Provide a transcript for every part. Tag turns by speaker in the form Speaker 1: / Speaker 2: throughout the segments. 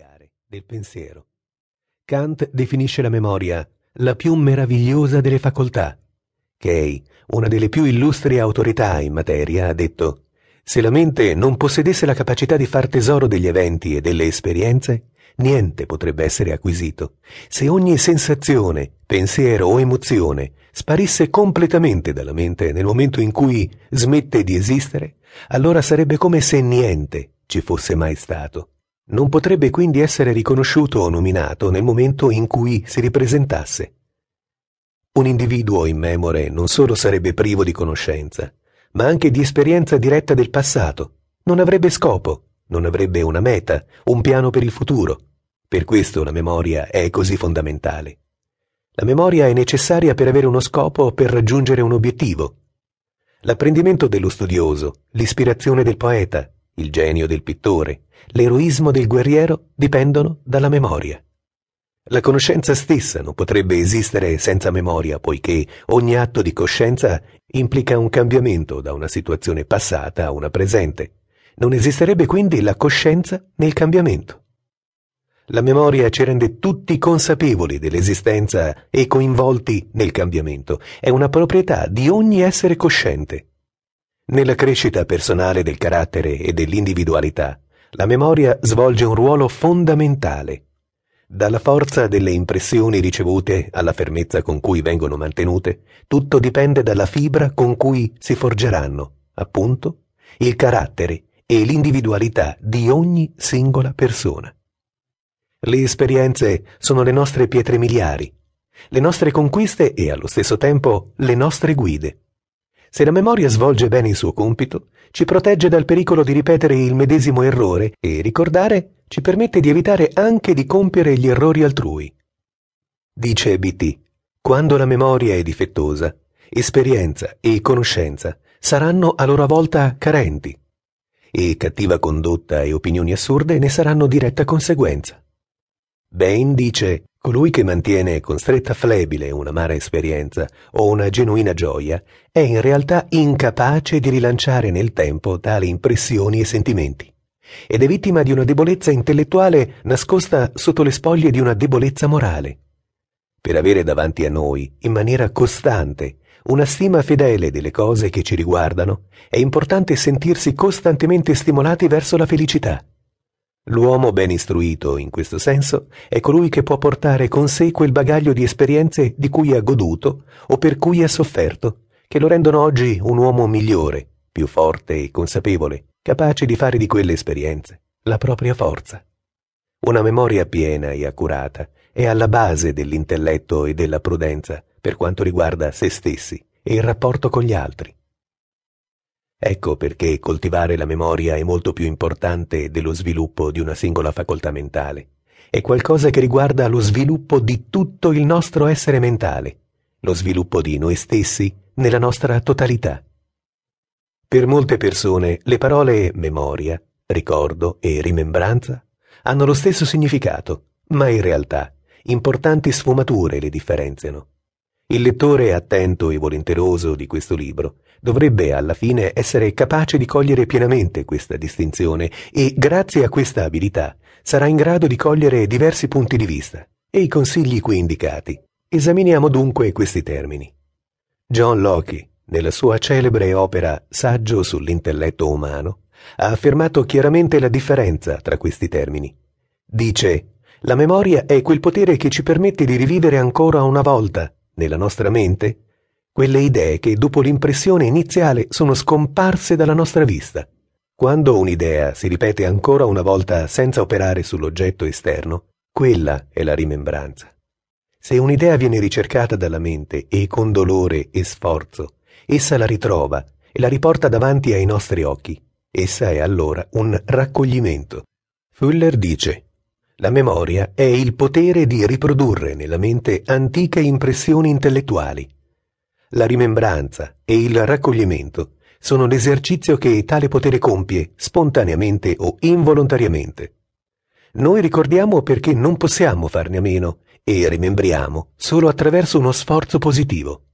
Speaker 1: peculiare del pensiero. Kant definisce la memoria la più meravigliosa delle facoltà. Kay, una delle più illustri autorità in materia, ha detto se la mente non possedesse la capacità di far tesoro degli eventi e delle esperienze, niente potrebbe essere acquisito. Se ogni sensazione, pensiero o emozione sparisse completamente dalla mente nel momento in cui smette di esistere, allora sarebbe come se niente ci fosse mai stato. Non potrebbe quindi essere riconosciuto o nominato nel momento in cui si ripresentasse. Un individuo immemore non solo sarebbe privo di conoscenza, ma anche di esperienza diretta del passato. Non avrebbe scopo, non avrebbe una meta, un piano per il futuro. Per questo la memoria è così fondamentale. La memoria è necessaria per avere uno scopo, per raggiungere un obiettivo. L'apprendimento dello studioso, l'ispirazione del poeta, il genio del pittore, l'eroismo del guerriero dipendono dalla memoria. La conoscenza stessa non potrebbe esistere senza memoria, poiché ogni atto di coscienza implica un cambiamento da una situazione passata a una presente. Non esisterebbe quindi la coscienza nel cambiamento. La memoria ci rende tutti consapevoli dell'esistenza e coinvolti nel cambiamento. È una proprietà di ogni essere cosciente. Nella crescita personale del carattere e dell'individualità, la memoria svolge un ruolo fondamentale. Dalla forza delle impressioni ricevute alla fermezza con cui vengono mantenute, tutto dipende dalla fibra con cui si forgeranno, appunto, il carattere e l'individualità di ogni singola persona. Le esperienze sono le nostre pietre miliari, le nostre conquiste e allo stesso tempo le nostre guide. Se la memoria svolge bene il suo compito, ci protegge dal pericolo di ripetere il medesimo errore e ricordare ci permette di evitare anche di compiere gli errori altrui. Dice BT, quando la memoria è difettosa, esperienza e conoscenza saranno a loro volta carenti e cattiva condotta e opinioni assurde ne saranno diretta conseguenza. Bain dice Colui che mantiene con stretta flebile un'amara esperienza o una genuina gioia è in realtà incapace di rilanciare nel tempo tali impressioni e sentimenti ed è vittima di una debolezza intellettuale nascosta sotto le spoglie di una debolezza morale. Per avere davanti a noi, in maniera costante, una stima fedele delle cose che ci riguardano, è importante sentirsi costantemente stimolati verso la felicità L'uomo ben istruito, in questo senso, è colui che può portare con sé quel bagaglio di esperienze di cui ha goduto o per cui ha sofferto, che lo rendono oggi un uomo migliore, più forte e consapevole, capace di fare di quelle esperienze la propria forza. Una memoria piena e accurata è alla base dell'intelletto e della prudenza per quanto riguarda se stessi e il rapporto con gli altri. Ecco perché coltivare la memoria è molto più importante dello sviluppo di una singola facoltà mentale. È qualcosa che riguarda lo sviluppo di tutto il nostro essere mentale, lo sviluppo di noi stessi nella nostra totalità. Per molte persone le parole memoria, ricordo e rimembranza hanno lo stesso significato, ma in realtà importanti sfumature le differenziano. Il lettore attento e volenteroso di questo libro dovrebbe alla fine essere capace di cogliere pienamente questa distinzione e, grazie a questa abilità, sarà in grado di cogliere diversi punti di vista e i consigli qui indicati. Esaminiamo dunque questi termini. John Locke, nella sua celebre opera Saggio sull'intelletto umano, ha affermato chiaramente la differenza tra questi termini. Dice, la memoria è quel potere che ci permette di rivivere ancora una volta nella nostra mente, quelle idee che dopo l'impressione iniziale sono scomparse dalla nostra vista. Quando un'idea si ripete ancora una volta senza operare sull'oggetto esterno, quella è la rimembranza. Se un'idea viene ricercata dalla mente e con dolore e sforzo, essa la ritrova e la riporta davanti ai nostri occhi. Essa è allora un raccoglimento. Fuller dice la memoria è il potere di riprodurre nella mente antiche impressioni intellettuali. La rimembranza e il raccoglimento sono l'esercizio che tale potere compie spontaneamente o involontariamente. Noi ricordiamo perché non possiamo farne a meno e rimembriamo solo attraverso uno sforzo positivo.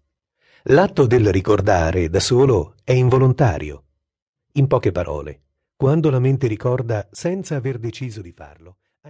Speaker 1: L'atto del ricordare da solo è involontario. In poche parole, quando la mente ricorda senza aver deciso di farlo,